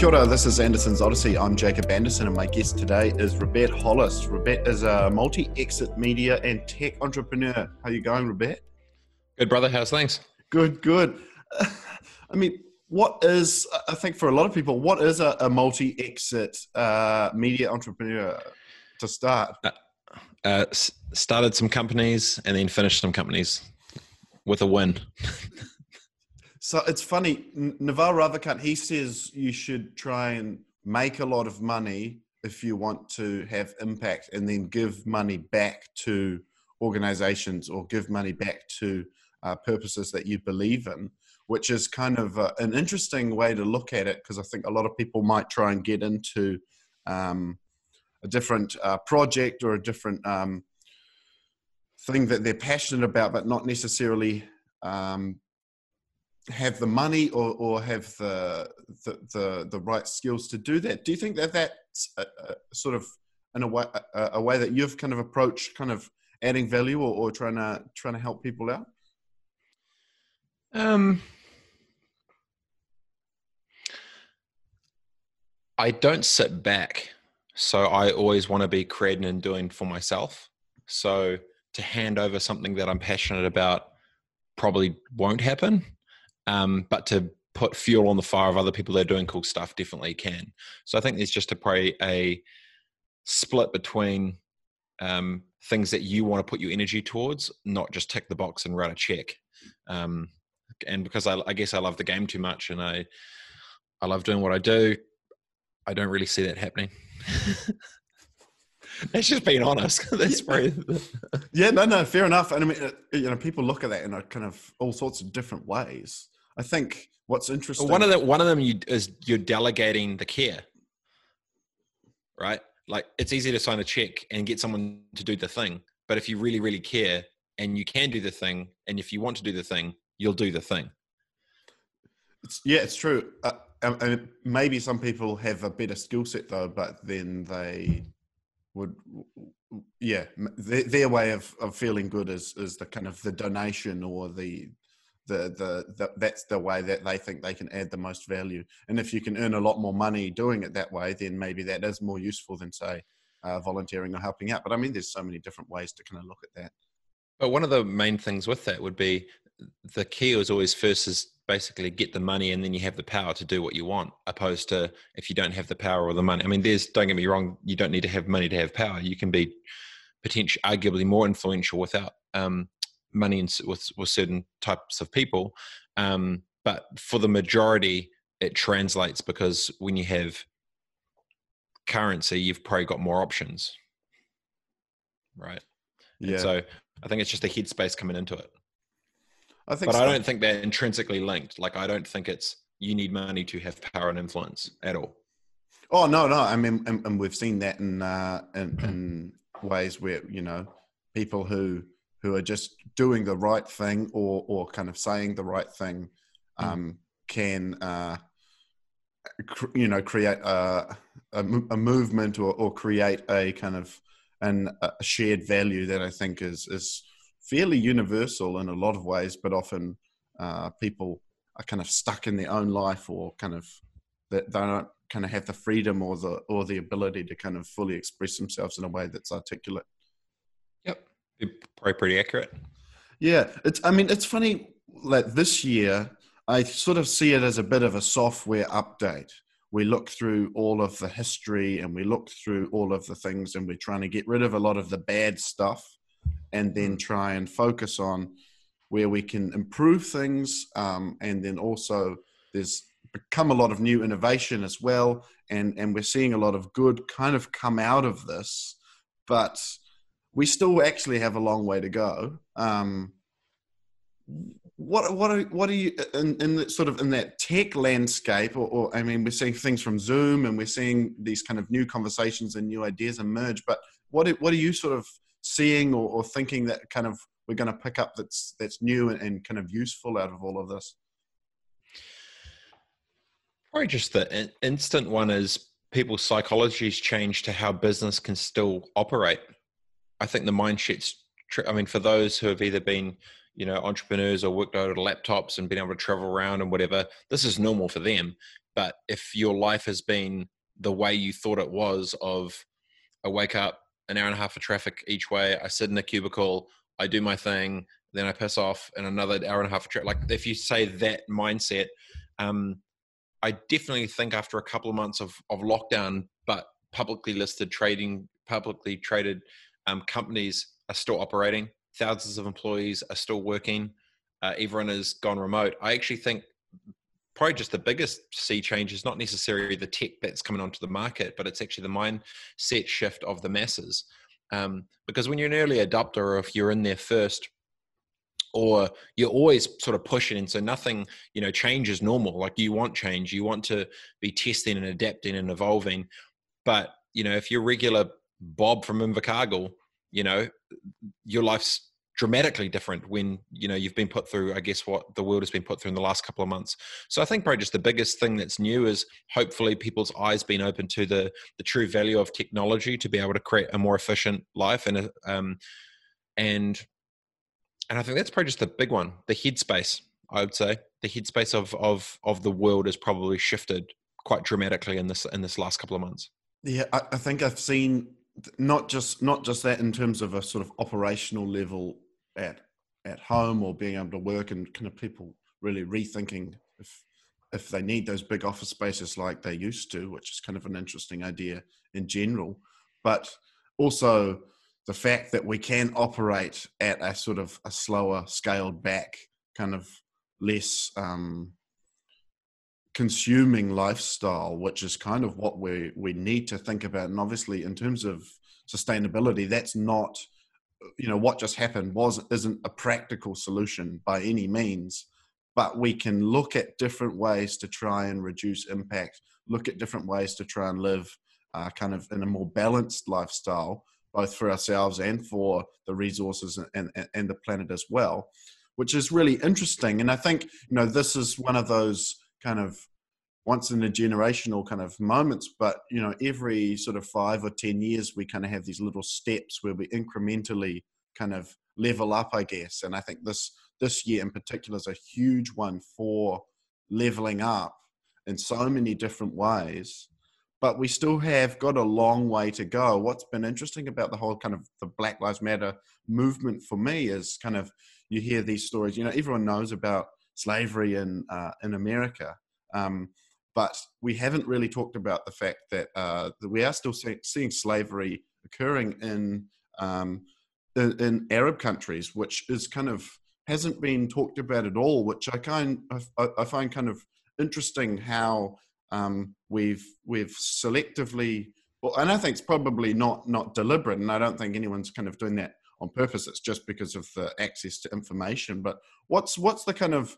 Kia ora, this is Anderson's Odyssey. I'm Jacob Anderson, and my guest today is Robert Hollis. Robert is a multi-exit media and tech entrepreneur. How are you going, Robert? Good, brother. How's things? Good, good. I mean, what is, I think for a lot of people, what is a, a multi-exit uh, media entrepreneur to start? Uh, uh, started some companies and then finished some companies with a win. So it's funny, Naval Ravikant, he says you should try and make a lot of money if you want to have impact and then give money back to organizations or give money back to uh, purposes that you believe in, which is kind of uh, an interesting way to look at it because I think a lot of people might try and get into um, a different uh, project or a different um, thing that they're passionate about, but not necessarily um, have the money or, or have the, the, the the right skills to do that. Do you think that that's a, a sort of in a way a, a, way that you've kind of approached kind of adding value or, or trying to trying to help people out? Um, I don't sit back, so I always want to be creating and doing for myself. So to hand over something that I'm passionate about probably won't happen um, but to put fuel on the fire of other people that are doing cool stuff definitely can. So I think there's just a probably a split between um, things that you want to put your energy towards, not just tick the box and write a check. Um, and because I, I, guess I love the game too much and I I love doing what I do, I don't really see that happening. That's just being honest. That's pretty. yeah, no, no, fair enough. And I mean, you know, people look at that in a kind of all sorts of different ways. I think what's interesting. One of the one of them you, is you're delegating the care, right? Like it's easy to sign a check and get someone to do the thing, but if you really really care and you can do the thing, and if you want to do the thing, you'll do the thing. It's, yeah, it's true. Uh, and maybe some people have a better skill set though, but then they would yeah their, their, way of, of feeling good is is the kind of the donation or the the, the, the that's the way that they think they can add the most value. And if you can earn a lot more money doing it that way, then maybe that is more useful than say uh, volunteering or helping out. But I mean, there's so many different ways to kind of look at that. But one of the main things with that would be the key is always first is basically get the money and then you have the power to do what you want opposed to if you don't have the power or the money i mean there's don't get me wrong you don't need to have money to have power you can be potentially arguably more influential without um, money in, with, with certain types of people. Um, but for the majority, it translates because when you have currency, you've probably got more options. Right. Yeah. And so I think it's just a headspace coming into it. I think, but so. I don't think they're intrinsically linked. Like I don't think it's you need money to have power and influence at all. Oh no, no. I mean, and, and we've seen that in, uh, in in ways where you know people who who are just doing the right thing or or kind of saying the right thing hmm. um, mm. can uh, cr- you know create a, a, a movement or, or create a kind of an, a shared value that I think is is fairly universal in a lot of ways, but often uh, people are kind of stuck in their own life or kind of that they don't kind of have the freedom or the or the ability to kind of fully express themselves in a way that's articulate. Yep. Probably pretty accurate. Yeah, it's. I mean, it's funny that this year I sort of see it as a bit of a software update. We look through all of the history and we look through all of the things, and we're trying to get rid of a lot of the bad stuff, and then try and focus on where we can improve things, um, and then also there's become a lot of new innovation as well, and and we're seeing a lot of good kind of come out of this, but we still actually have a long way to go. Um, what what are what are you in, in sort of in that tech landscape? Or, or, I mean, we're seeing things from Zoom, and we're seeing these kind of new conversations and new ideas emerge. But what what are you sort of seeing or, or thinking that kind of we're going to pick up that's that's new and, and kind of useful out of all of this? Probably just the instant one is people's psychologies change to how business can still operate I think the mind shift's. I mean, for those who have either been, you know entrepreneurs or worked out of laptops and been able to travel around and whatever this is normal for them but if your life has been the way you thought it was of i wake up an hour and a half of traffic each way i sit in a cubicle i do my thing then i piss off and another hour and a half of traffic like if you say that mindset um, i definitely think after a couple of months of, of lockdown but publicly listed trading publicly traded um, companies are still operating thousands of employees are still working. Uh, everyone has gone remote. I actually think probably just the biggest sea change is not necessarily the tech that's coming onto the market, but it's actually the mindset shift of the masses. Um, because when you're an early adopter, or if you're in there first, or you're always sort of pushing, and so nothing, you know, change is normal. Like you want change, you want to be testing and adapting and evolving. But you know, if you're regular Bob from Invercargill, you know your life's dramatically different when you know you've been put through i guess what the world has been put through in the last couple of months. So i think probably just the biggest thing that's new is hopefully people's eyes being open to the the true value of technology to be able to create a more efficient life and um and and i think that's probably just the big one the headspace i would say. The headspace of of of the world has probably shifted quite dramatically in this in this last couple of months. Yeah I, I think i've seen not just not just that in terms of a sort of operational level at at home or being able to work and kind of people really rethinking if if they need those big office spaces like they used to, which is kind of an interesting idea in general, but also the fact that we can operate at a sort of a slower, scaled back, kind of less um, consuming lifestyle, which is kind of what we we need to think about. And obviously, in terms of sustainability, that's not you know what just happened was isn't a practical solution by any means but we can look at different ways to try and reduce impact look at different ways to try and live uh, kind of in a more balanced lifestyle both for ourselves and for the resources and, and, and the planet as well which is really interesting. And i think you know this is one of those kind of once in a generational kind of moments but you know every sort of five or ten years we kind of have these little steps where we incrementally kind of level up i guess. And i think this this year in particular is a huge one for leveling up in so many different ways but we still have got a long way to go. What's been interesting about the whole kind of the black lives matter movement for me is kind of you hear these stories you know everyone knows about slavery in uh, in america. Um, but we haven't really talked about the fact that, uh, that we are still see, seeing slavery occurring in, um, in, in Arab countries, which is kind of hasn't been talked about at all. Which I kind I, I find kind of interesting how um, we've we've selectively, well, and I think it's probably not not deliberate, and I don't think anyone's kind of doing that on purpose. It's just because of the access to information. But what's what's the kind of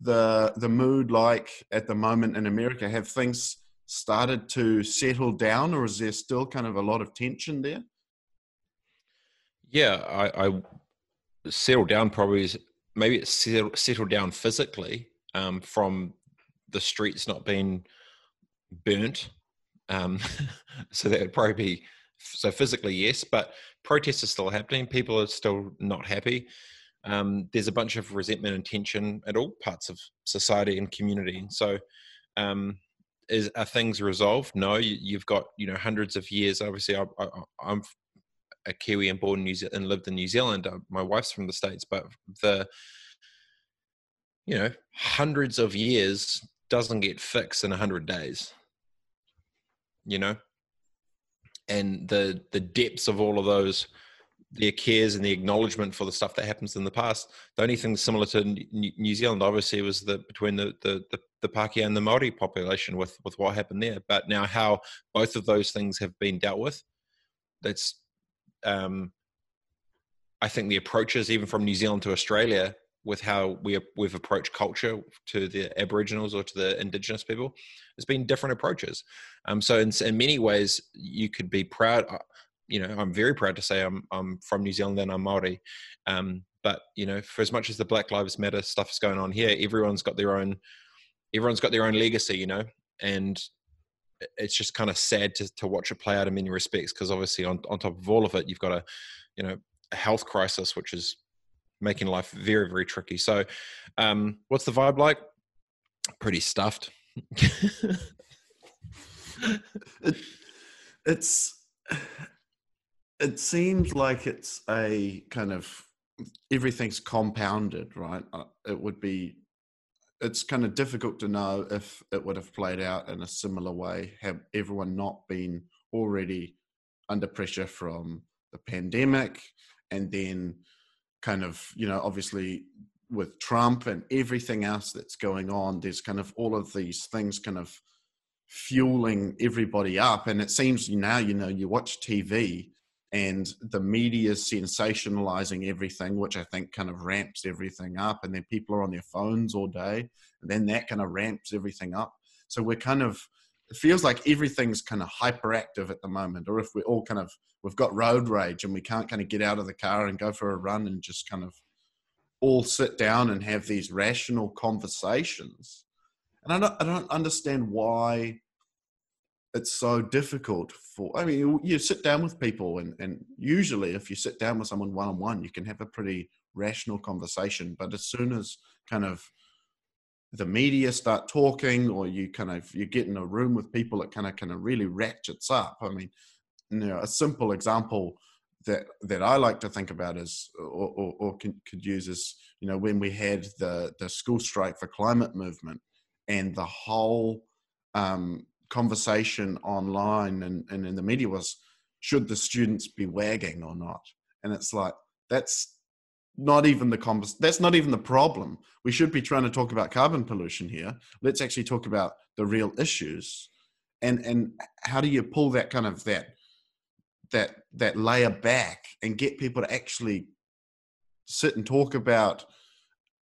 the the mood like at the moment in America? Have things started to settle down, or is there still kind of a lot of tension there? Yeah, I, I settled down. Probably is maybe it's settled down physically um, from the streets not being burnt. Um, so that would probably be so physically yes, but protests are still happening. People are still not happy um, there's a bunch of resentment and tension at all parts of society and community. So, um, is are things resolved? No, you, have got you know hundreds of years. Obviously, I, am a Kiwi and born in New Zealand and lived in New Zealand. Uh, my wife's from the states, but the you know hundreds of years doesn't get fixed in hundred days. You know, and the the depths of all of those the cares and the acknowledgement for the stuff that happens in the past. The only thing similar to New Zealand, obviously, was the between the the the, the Pākehā and the Maori population with with what happened there. But now, how both of those things have been dealt with, that's um, I think the approaches, even from New Zealand to Australia, with how we we've approached culture to the Aboriginals or to the Indigenous people, it's been different approaches. Um, so in, in many ways, you could be proud you know, I'm very proud to say I'm I'm from New Zealand and I'm Maori. Um, but you know, for as much as the Black Lives Matter stuff is going on here, everyone's got their own everyone's got their own legacy, you know, and it's just kind of sad to, to watch it play out in many respects because obviously on, on top of all of it you've got a you know a health crisis which is making life very very tricky. So, um, what's the vibe like? Pretty stuffed. it, it's it seems like it's a kind of everything's compounded, right? Uh, it would be it's kind of difficult to know if it would have played out in a similar way had everyone not been already under pressure from the pandemic and then kind of you know obviously with Trump and everything else that's going on there's kind of all of these things kind of fueling everybody up and it seems now you know you watch TV and the media is sensationalizing everything, which I think kind of ramps everything up. And then people are on their phones all day, and then that kind of ramps everything up. So we're kind of it feels like everything's kind of hyperactive at the moment, or if we're all kind of we've got road rage and we can't kind of get out of the car and go for a run and just kind of all sit down and have these rational conversations. And I don't, I don't understand why it's so difficult for i mean you, sit down with people and, and usually if you sit down with someone one-on-one you can have a pretty rational conversation but as soon as kind of the media start talking or you kind of you get in a room with people it kind of kind of really ratchets up. I mean you know a simple example that that i like to think about is or, or, or can, could use is you know when we had the the school strike for climate movement and the whole um, conversation online and, and in the media was should the students be wagging or not? And it's like that's not even the convers- that's not even the problem. We should be trying to talk about carbon pollution here. Let's actually talk about the real issues. And and how do you pull that kind of that that that layer back and get people to actually sit and talk about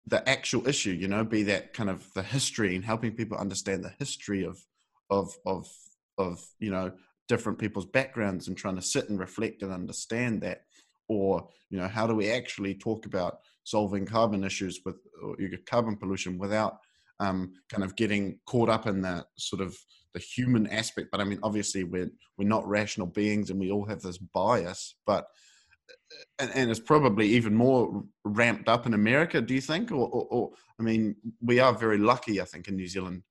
the actual issue you know be that kind of the history and helping people understand the history of of of of you know different people's backgrounds and trying to sit and reflect and understand that. Or you know how do we actually talk about solving carbon issues with carbon pollution without um, kind of getting caught up in that sort of the human aspect? But i mean obviously we're we're not rational beings and we all have this bias but and, and it's probably even more ramped up in america do you think? Or, or, or i mean we are very lucky i think in new zealand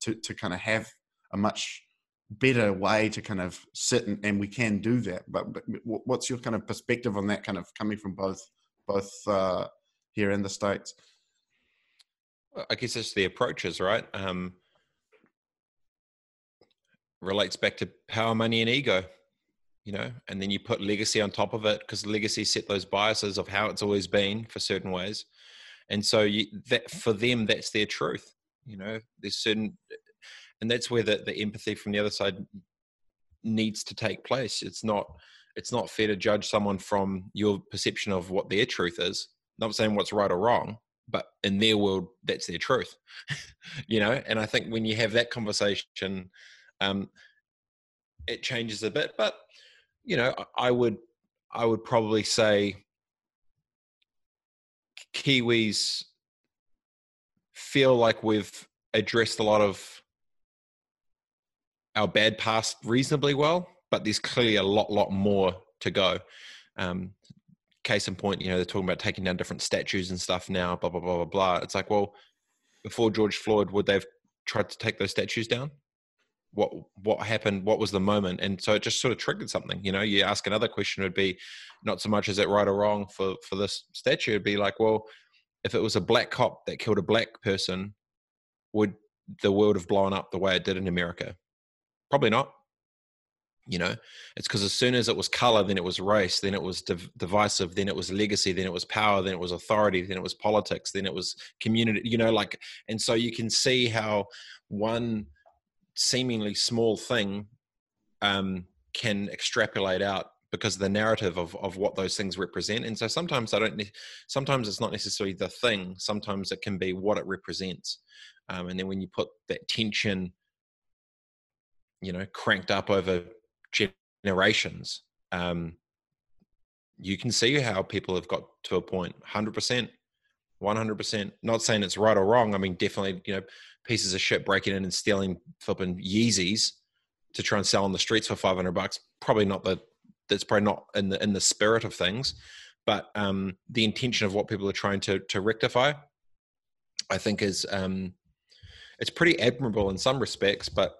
to, to kind of have a much better way to kind of sit and, and we can do that. But, but, what's your kind of perspective on that? Kind of coming from both both uh, here in the states. I guess it's the approaches, right? Um, relates back to power, money, and ego. You know, and then you put legacy on top of it because legacy set those biases of how it's always been for certain ways, and so you, that for them that's their truth. You know, there's certain and that's where the, the empathy from the other side needs to take place. It's not it's not fair to judge someone from your perception of what their truth is. Not saying what's right or wrong but in their world that's their truth you know? And i think when you have that conversation um it changes a bit but you know i would i would probably say kiwis feel like we've addressed a lot of our bad past reasonably well, but there's clearly a lot, lot more to go. Um, case in point, you know, they're talking about taking down different statues and stuff now, blah, blah, blah, blah, blah. It's like, well, before George Floyd, would they've tried to take those statues down? What what happened? What was the moment? And so it just sort of triggered something. You know, you ask another question, it'd be not so much is it right or wrong for for this statue. It'd be like, well, if it was a black cop that killed a black person, would the world have blown up the way it did in America? Probably not. You know, it's because as soon as it was color, then it was race, then it was div- divisive, then it was legacy, then it was power, then it was authority, then it was politics, then it was community. You know, like, and so you can see how one seemingly small thing um, can extrapolate out because the narrative of, of what those things represent. And so sometimes I don't, sometimes it's not necessarily the thing, sometimes it can be what it represents. Um, and then when you put that tension you know cranked up over generations um, you can see how people have got to a point 100% 100% not saying it's right or wrong i mean definitely you know pieces of shit breaking in and stealing flipping yeezys to try and sell on the streets for 500 bucks probably not the that's probably not in the in the spirit of things but um, the intention of what people are trying to to rectify, I think, is um, it's pretty admirable in some respects, but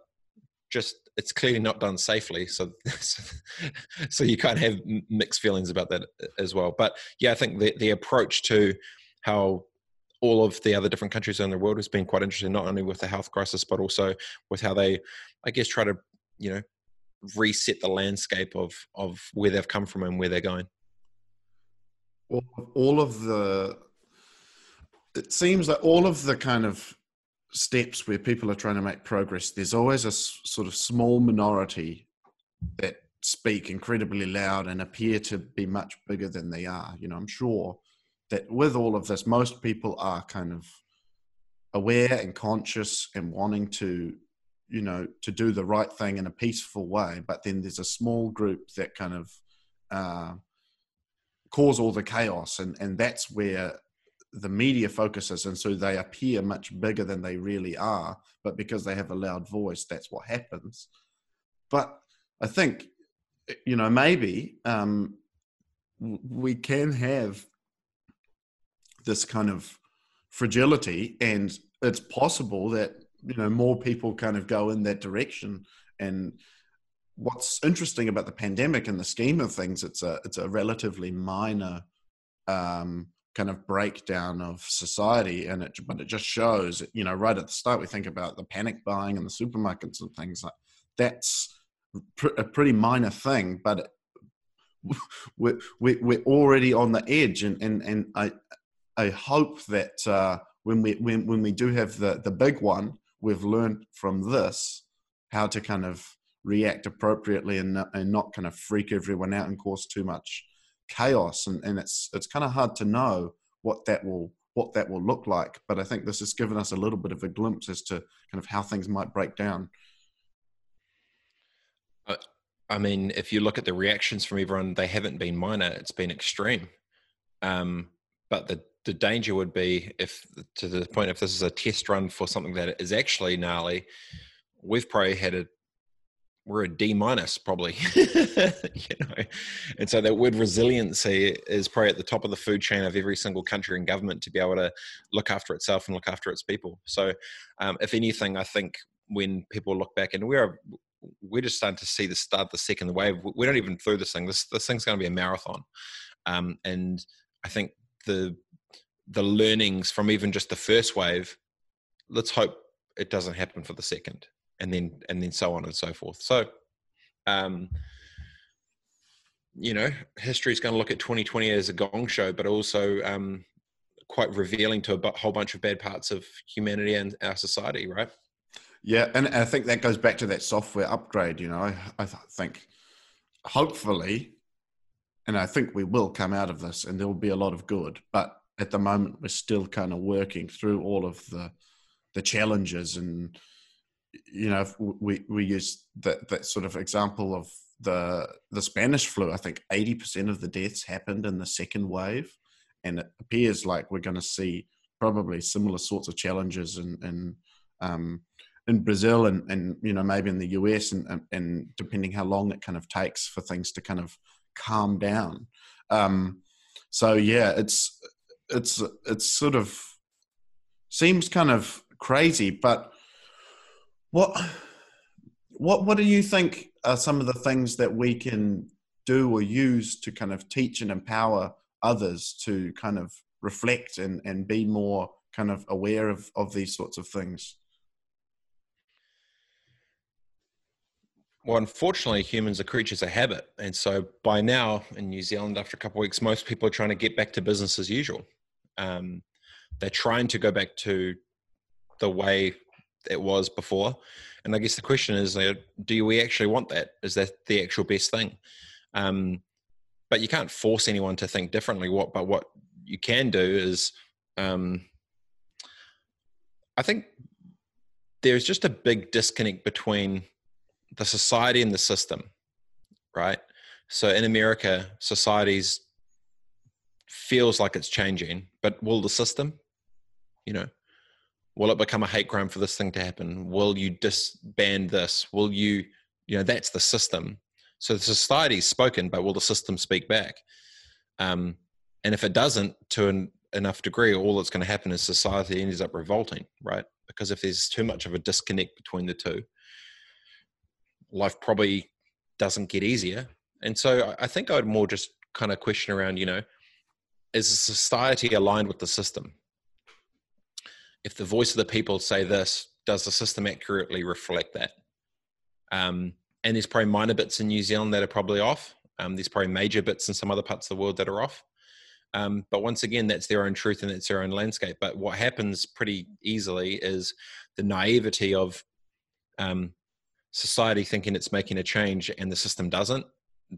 just it's clearly not done safely. So, so you can't have mixed feelings about that uh, as well. But yeah, I think the the approach to how all of the other different countries in the world has been quite interesting, not only with the health crisis, but also with how they, I guess, try to, you know, reset the landscape of of where they've come from and where they're going. All, all of the, it seems that all of the kind of steps where people are trying to make progress, there's always a sort of small minority that speak incredibly loud and appear to be much bigger than they are. You know, I'm sure that with all of this, most people are kind of aware and conscious and wanting to, you know, to do the right thing in a peaceful way. But then there's a small group that kind of uh, cause all the chaos, and and that's where the media focuses, and so they appear much bigger than they really are. But because they have a loud voice, that's what happens. But I think, you know, maybe um, we can have this kind of fragility and it's possible that you know more people kind of go in that direction and what's interesting about the pandemic in the scheme of things it's a it's a relatively minor um, kind of breakdown of society and it but it just shows you know right at the start we think about the panic buying in the supermarkets and things like that's a pretty minor thing but we're, we're already on the edge and and and i I hope that uh, when we when when we do have the the big one, we've learned from this how to kind of react appropriately and and not kind of freak everyone out and cause too much chaos. And and it's it's kind of hard to know what that will what that will look like. But I think this has given us a little bit of a glimpse as to kind of how things might break down. Uh, I mean, if you look at the reactions from everyone, they haven't been minor; it's been extreme. Um, but the the danger would be if to the point if this is a test run for something that is actually gnarly, we've probably had a we're a D minus probably, you know, and so that word resiliency is probably at the top of the food chain of every single country and government to be able to look after itself and look after its people. So, um, if anything, I think when people look back and we're we're just starting to see the start the second wave. We're not even through this thing. This this thing's going to be a marathon, um, and I think the the learnings from even just the first wave let's hope it doesn't happen for the second and then and then so on and so forth. So um you know history is going to look at 2020 as a gong show but also um quite revealing to a whole bunch of bad parts of humanity and our society right? Yeah and i think that goes back to that software upgrade you know? I, I think hopefully and i think we will come out of this and there will be a lot of good but at the moment we're still kind of working through all of the the challenges and you know we we use that that sort of example of the the Spanish flu I think 80% of the deaths happened in the second wave and it appears like we're going to see probably similar sorts of challenges in in um, in Brazil and and you know maybe in the US and, and, and depending how long it kind of takes for things to kind of calm down. Um, so yeah it's it's it's sort of seems kind of crazy, but what what what do you think are some of the things that we can do or use to kind of teach and empower others to kind of reflect and, and be more kind of aware of, of these sorts of things? Well, unfortunately, humans are creatures of habit. And so by now in New Zealand, after a couple of weeks, most people are trying to get back to business as usual. Um, they're trying to go back to the way it was before. And I guess the question is, do we actually want that? Is that the actual best thing? Um, but you can't force anyone to think differently. What, but what you can do is, um, I think there's just a big disconnect between the society and the system, right? So in America, society's feels like it's changing, but will the system, you know, will it become a hate crime for this thing to happen? Will you disband this? Will you, you know, that's the system. So the society's spoken, but will the system speak back? Um, And if it doesn't, to an enough degree, all that's going to happen is society ends up revolting, right? Because if there's too much of a disconnect between the two, life probably doesn't get easier. And so I think I would more just kind of question around, you know, is society aligned with the system? If the voice of the people say this, does the system accurately reflect that? Um, and there's probably minor bits in New Zealand that are probably off. Um, there's probably major bits in some other parts of the world that are off. Um, but once again, that's their own truth and it's their own landscape. But what happens pretty easily is the naivety of um, society thinking it's making a change and the system doesn't.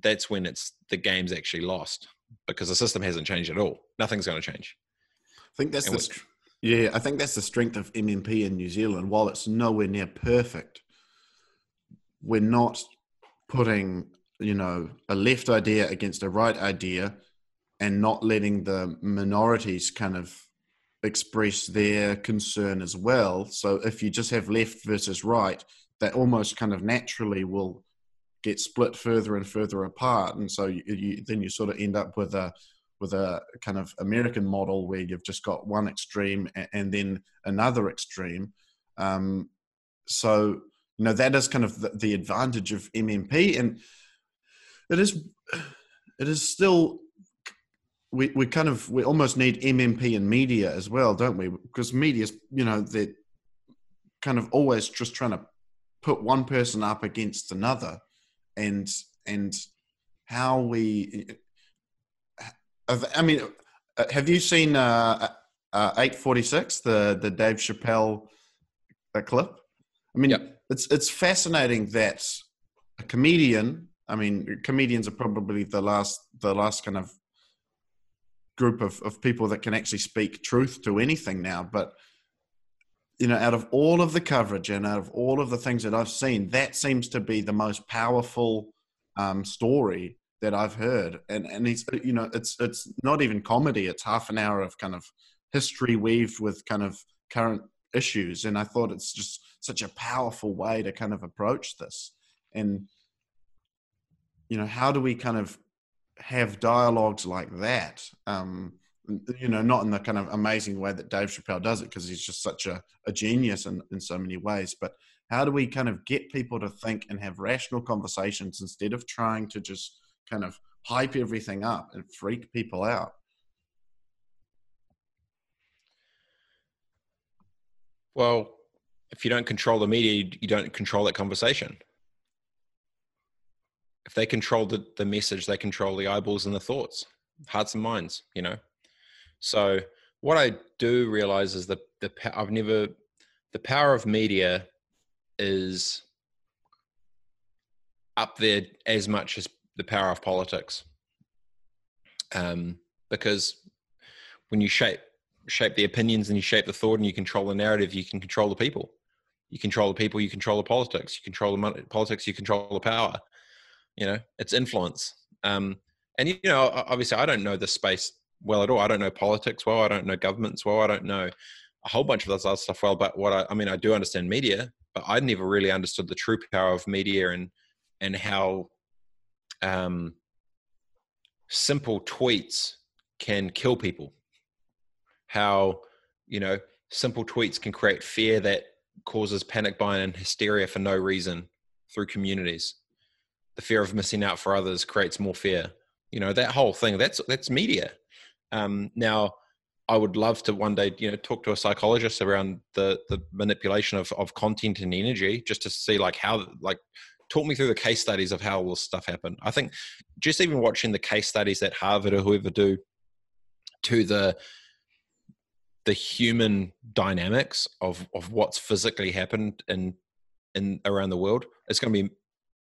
That's when it's the game's actually lost because the system hasn't changed at all. Nothing's going to change. I think that's and the yeah. I think that's the strength of MMP in New Zealand. While it's nowhere near perfect, we're not putting you know a left idea against a right idea and not letting the minorities kind of express their concern as well. So if you just have left versus right, that almost kind of naturally will get split further and further apart, and so you, you, then you sort of end up with a with a kind of American model where you've just got one extreme and, then another extreme. Um, so you know that is kind of the, the advantage of MMP, and it is it is still we, we kind of we almost need MMP and media as well, don't we? Because media's you know they're kind of always just trying to put one person up against another, and and how we. I mean, uh, have you seen uh, uh, eight forty six the the Dave Chappelle uh, clip? I mean, yep. it's it's fascinating that a comedian. I mean, comedians are probably the last the last kind of group of, of people that can actually speak truth to anything now. But you know, out of all of the coverage and out of all of the things that I've seen, that seems to be the most powerful um, story that I've heard. And and he's you know, it's it's not even comedy. It's half an hour of kind of history weaved with kind of current issues. And I thought it's just such a powerful way to kind of approach this. And you know, how do we kind of have dialogues like that. Um, you know, not in the kind of amazing way that Dave Chappelle does it, because he's just such a, a genius in, in so many ways. But how do we kind of get people to think and have rational conversations instead of trying to just kind of hype everything up and freak people out? Well, if you don't control the media, you don't control that conversation if they control the, the message, they control the eyeballs and the thoughts, hearts and minds, you know? So what I do realize is that the, I've never, the power of media is up there as much as the power of politics. Um, because when you shape shape the opinions and you shape the thought and you control the narrative, you can control the people. You control the people, you control the politics. You control the money, politics, you control the power you know it's influence um, and you know obviously i don't know the space well at all i don't know politics well i don't know governments well i don't know a whole bunch of this other stuff well but what i, I mean i do understand media but i never really understood the true power of media and and how um, simple tweets can kill people. How you know simple tweets can create fear that causes panic buying and hysteria for no reason through communities. The fear of missing out for others creates more fear. You know that whole thing that's that's media. Um, now i would love to one day you know talk to a psychologist around the the manipulation of, of content and energy just to see like how like talk me through the case studies of how all this stuff happened i think just even watching the case studies that harvard or whoever do to the the human dynamics of of what's physically happened in in around the world it's going to be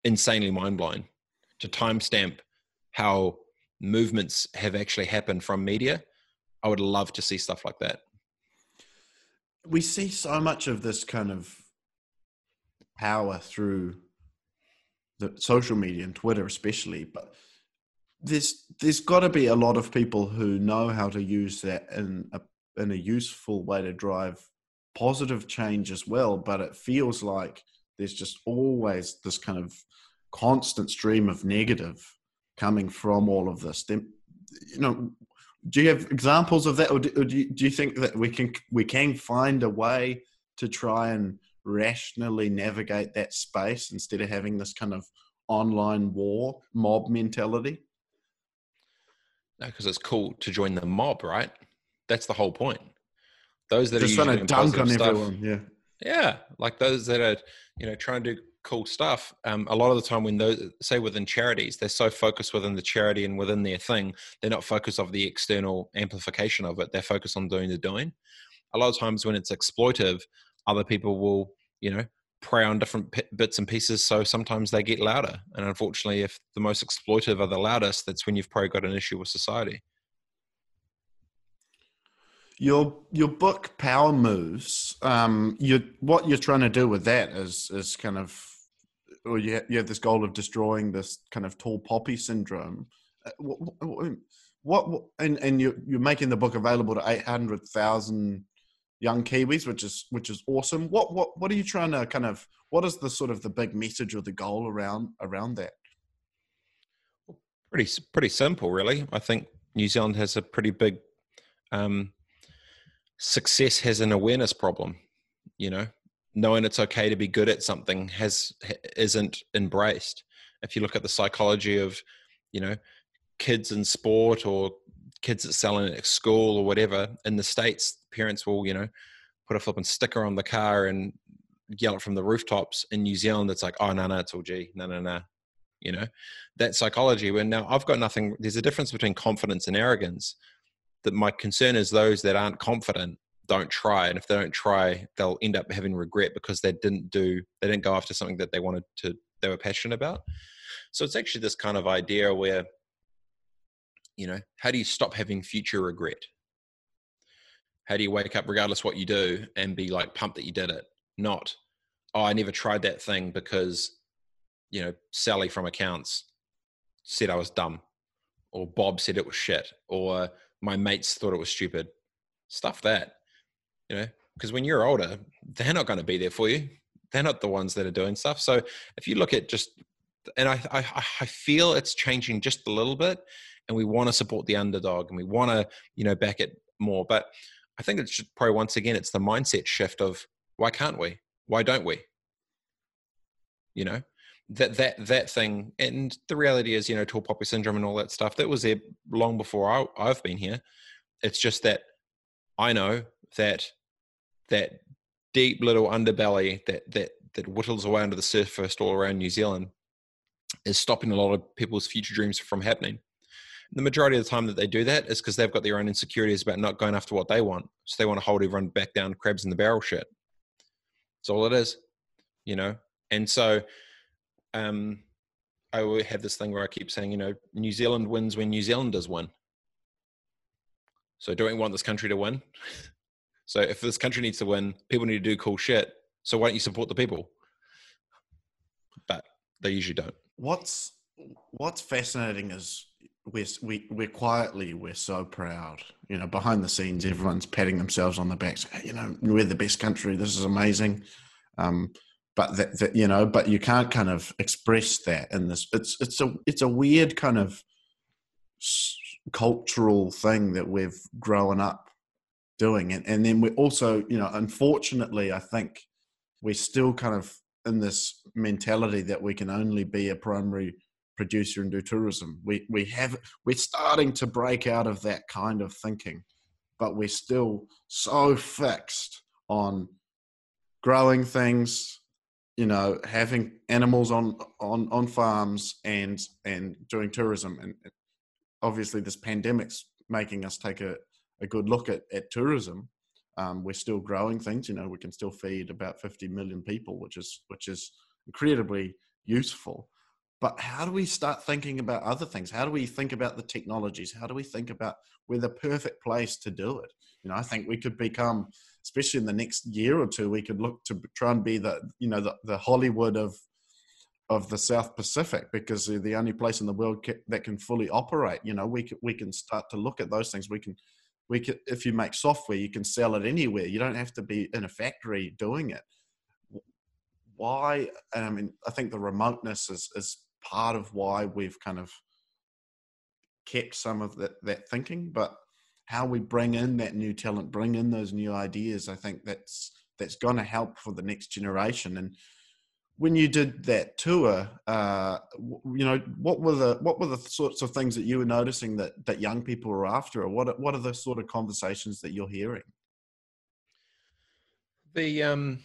insanely mind blowing to timestamp how movements have actually happened from media. I would love to see stuff like that. We see so much of this kind of power through the social media and Twitter, especially, but there's there's got to be a lot of people who know how to use that in a in a useful way to drive positive change as well. But it feels like there's just always this kind of constant stream of negative coming from all of this. Then, you know, do you have examples of that, or do, or do, you, do you think that we can we can find a way to try and rationally navigate that space instead of having this kind of online war mob mentality? No, because it's cool to join the mob, right? That's the whole point. Those that Just are trying to dunk on stuff, everyone, yeah. Yeah, like those that are, you know, trying to do cool stuff. Um, a lot of the time, when those, say within charities, they're so focused within the charity and within their thing, they're not focused of the external amplification of it. They're focused on doing the doing. A lot of times, when it's exploitive, other people will, you know, prey on different p- bits and pieces. So sometimes they get louder. And unfortunately, if the most exploitive are the loudest, that's when you've probably got an issue with society. Your your book Power Moves. Um, you what you're trying to do with that is is kind of, or you you have this goal of destroying this kind of tall poppy syndrome. Uh, what, what, what and and you you're making the book available to eight hundred thousand young Kiwis, which is which is awesome. What what what are you trying to kind of? What is the sort of the big message or the goal around around that? Pretty pretty simple, really. I think New Zealand has a pretty big um, success has an awareness problem. You know, knowing it's okay to be good at something has isn't embraced. If you look at the psychology of, you know, kids in sport or kids that selling at school or whatever in the states, parents will you know put a flipping sticker on the car and yell it from the rooftops. In New Zealand, it's like, oh no no, it's all G, no no no, you know, that psychology. When now I've got nothing. There's a difference between confidence and arrogance that my concern is those that aren't confident don't try and if they don't try they'll end up having regret because they didn't do they didn't go after something that they wanted to they were passionate about so it's actually this kind of idea where you know how do you stop having future regret how do you wake up regardless what you do and be like pumped that you did it not oh i never tried that thing because you know sally from accounts said i was dumb or bob said it was shit or my mates thought it was stupid. Stuff that, you know, because when you're older, they're not going to be there for you. They're not the ones that are doing stuff. So if you look at just, and I, I, I feel it's changing just a little bit, and we want to support the underdog and we want to, you know, back it more. But I think it's probably once again, it's the mindset shift of why can't we? Why don't we? You know, that that that thing and the reality is you know tall poppy syndrome and all that stuff that was there long before I, i've been here it's just that i know that that deep little underbelly that that that whittles away under the surface all around new zealand is stopping a lot of people's future dreams from happening the majority of the time that they do that is because they've got their own insecurities about not going after what they want so they want to hold everyone back down crabs in the barrel shit that's all it is you know and so um, I have this thing where I keep saying, you know, New Zealand wins when New Zealanders win. So do we want this country to win? so if this country needs to win, people need to do cool shit. So why don't you support the people? But they usually don't. What's What's fascinating is we're we, we're quietly we're so proud. You know, behind the scenes, everyone's patting themselves on the back. You know, we're the best country. This is amazing. Um, but that, that, you know but you can't kind of express that in this it's it's a it's a weird kind of cultural thing that we've grown up doing and, and then we're also you know unfortunately i think we're still kind of in this mentality that we can only be a primary producer and do tourism. We we have we're starting to break out of that kind of thinking but we're still so fixed on growing things you know having animals on on on farms and and doing tourism. And obviously this pandemic's making us take a, a good look at, at tourism. Um, we're still growing things you know we can still feed about 50 million people which is which is incredibly useful but how do we start thinking about other things how do we think about the technologies how do we think about we're the perfect place to do it you know i think we could become especially in the next year or two, we could look to try and be the you know the, the Hollywood of of the South Pacific because they're the only place in the world that can fully operate. You know, we can, we can start to look at those things. We can we can if you make software, you can sell it anywhere. You don't have to be in a factory doing it. Why? I mean, I think the remoteness is is part of why we've kind of kept some of that that thinking, but how we bring in that new talent, bring in those new ideas. I think that's that's going to help for the next generation. And when you did that tour, uh, you know, what were the what were the sorts of things that you were noticing that that young people were after, or what what are the sort of conversations that you're hearing? The um,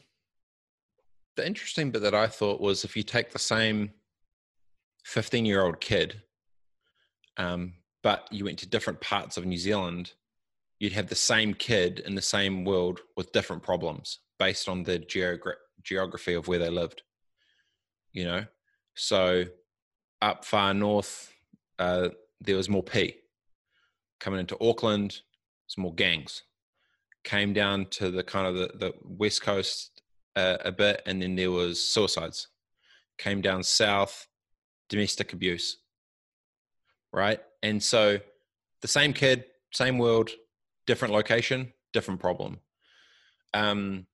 the interesting bit that I thought was if you take the same fifteen year old kid, um, but you went to different parts of New Zealand, you'd have the same kid in the same world with different problems based on the geogra- geography of where they lived you know. So up far north, uh, there was more P. Coming into Auckland, there's more gangs. Came down to the kind of the, the west coast uh, a bit, and then there was suicides. Came down south, domestic abuse. Right, and so the same kid, same world, different location, different problem. Um,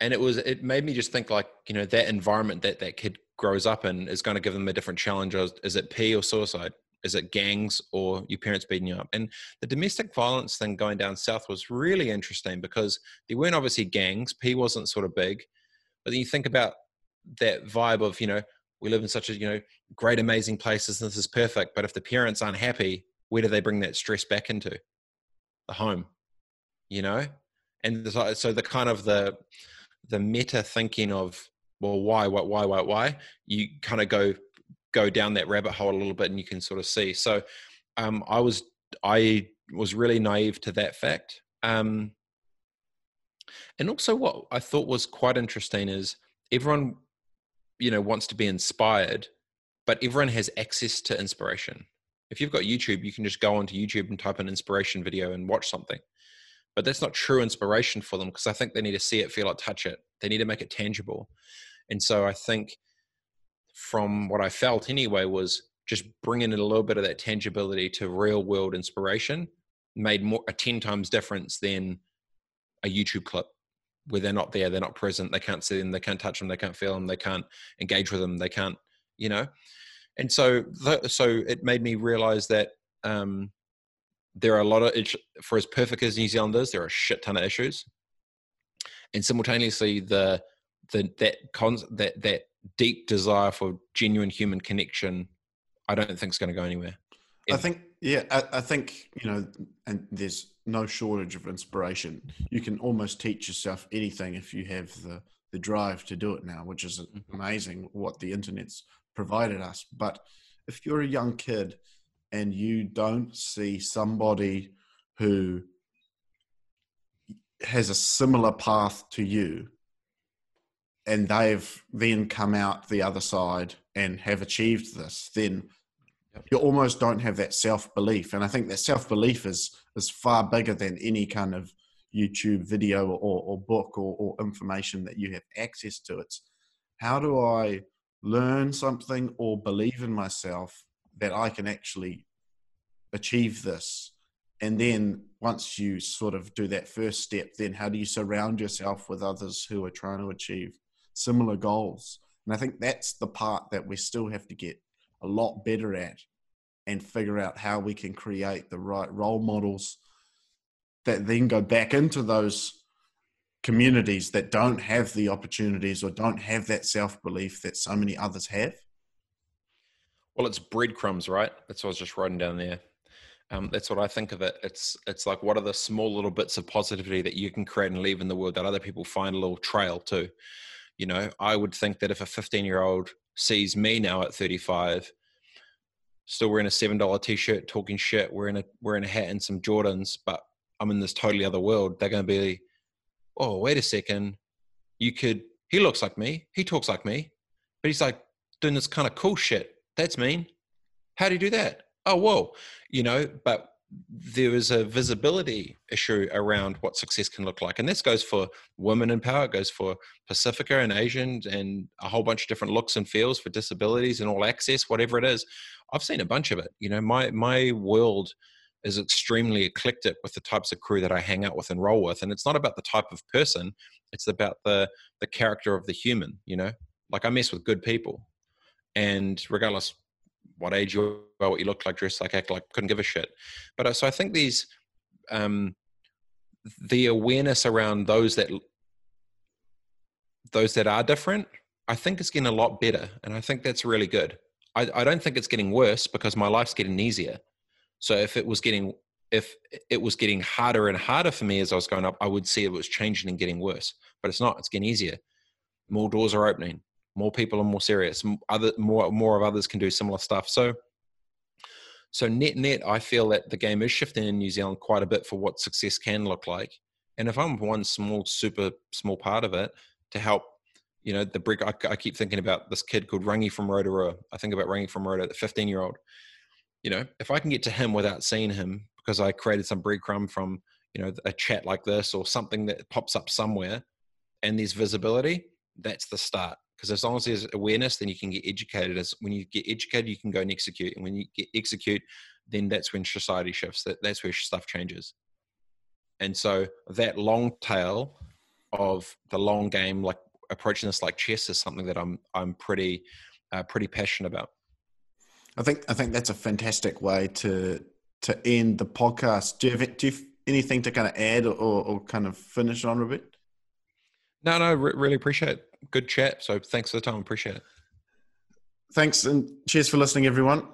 and it was it made me just think like you know that environment that that kid grows up in is going to give them a different challenge. Is it p or suicide? Is it gangs or your parents beating you up? And the domestic violence thing going down south was really interesting because there weren't obviously gangs. P wasn't sort of big. But then you think about that vibe of you know we live in such a you know great amazing places and this is perfect but if the parents aren't happy where do they bring that stress back into? The home you know? And so the kind of the the meta thinking of well why what why why why you kind of go go down that rabbit hole a little bit and you can sort of see. So um, i was i was really naive to that fact. Um, and also what i thought was quite interesting is everyone you know wants to be inspired but everyone has access to inspiration if you've got youtube you can just go onto youtube and type an inspiration video and watch something but that's not true inspiration for them because I think they need to see it, feel it, touch it. They need to make it tangible. And so I think from what I felt anyway was just bringing in a little bit of that tangibility to real world inspiration made more a 10 times difference than a YouTube clip where they're not there, they're not present, they can't see them, they can't touch them, they can't feel them, they can't engage with them, they can't, you know. And so, so it made me realize that um, there are a lot of for as perfect as New Zealand is, there are a shit ton of issues, and simultaneously the the that cons that that deep desire for genuine human connection, I don't think is going to go anywhere. I think yeah, I, I, think you know, and there's no shortage of inspiration. You can almost teach yourself anything if you have the the drive to do it now, which is mm-hmm. amazing what the internet's provided us. But if you're a young kid and you don't see somebody who has a similar path to you and they've then come out the other side and have achieved this then you almost don't have that self-belief and i think that self-belief is is far bigger than any kind of youtube video or, or book or, or information that you have access to it's how do i learn something or believe in myself that I can actually achieve this. And then once you sort of do that first step, then how do you surround yourself with others who are trying to achieve similar goals? And I think that's the part that we still have to get a lot better at and figure out how we can create the right role models that then go back into those communities that don't have the opportunities or don't have that self belief that so many others have. Well, it's breadcrumbs, right? That's what I was just writing down there. Um, that's what I think of it. It's it's like what are the small little bits of positivity that you can create and leave in the world that other people find a little trail to. You know, I would think that if a 15 year old sees me now at 35, still wearing a seven dollar t-shirt, talking shit, wearing a wearing a hat and some Jordans, but I'm in this totally other world. They're going to be, oh, wait a second, you could. He looks like me. He talks like me, but he's like doing this kind of cool shit that's mean. How do you do that? Oh, whoa. You know, but there is a visibility issue around what success can look like. And this goes for women in power, it goes for Pasifika and Asians and a whole bunch of different looks and feels for disabilities and all access, whatever it is. I've seen a bunch of it. You know, my my world is extremely eclectic with the types of crew that I hang out with and roll with. And it's not about the type of person, it's about the the character of the human, you know. Like I mess with good people and regardless what age you are, what you look like, dress like, act like, couldn't give a shit. But uh, so I think these um, the awareness around those that those that are different, I think is getting a lot better, and I think that's really good. I, I don't think it's getting worse because my life's getting easier. So if it was getting if it was getting harder and harder for me as I was going up, I would see it was changing and getting worse. But it's not. It's getting easier. More doors are opening. More people are more serious. Other more more of others can do similar stuff. So so net net, I feel that the game is shifting in New Zealand quite a bit for what success can look like. And if I'm one small, super small part of it to help, you know, the brick, I, I keep thinking about this kid called Rangi from Rotorua. I think about Rangi from Rotorua, the 15 year old. You know, if I can get to him without seeing him because I created some breadcrumb from, you know, a chat like this or something that pops up somewhere and there's visibility, that's the start because as long as there's awareness then you can get educated. As when you get educated you can go and execute and when you get execute then that's when society shifts. That that's where stuff changes. And so that long tail of the long game like approaching this like chess is something that i'm i'm pretty uh, pretty passionate about. I think i think that's a fantastic way to to end the podcast. Do you have, do you have anything to kind of add or, or kind of finish on a bit? No no re- really appreciate it good chat. So thanks for the time. Appreciate it. Thanks and cheers for listening, everyone.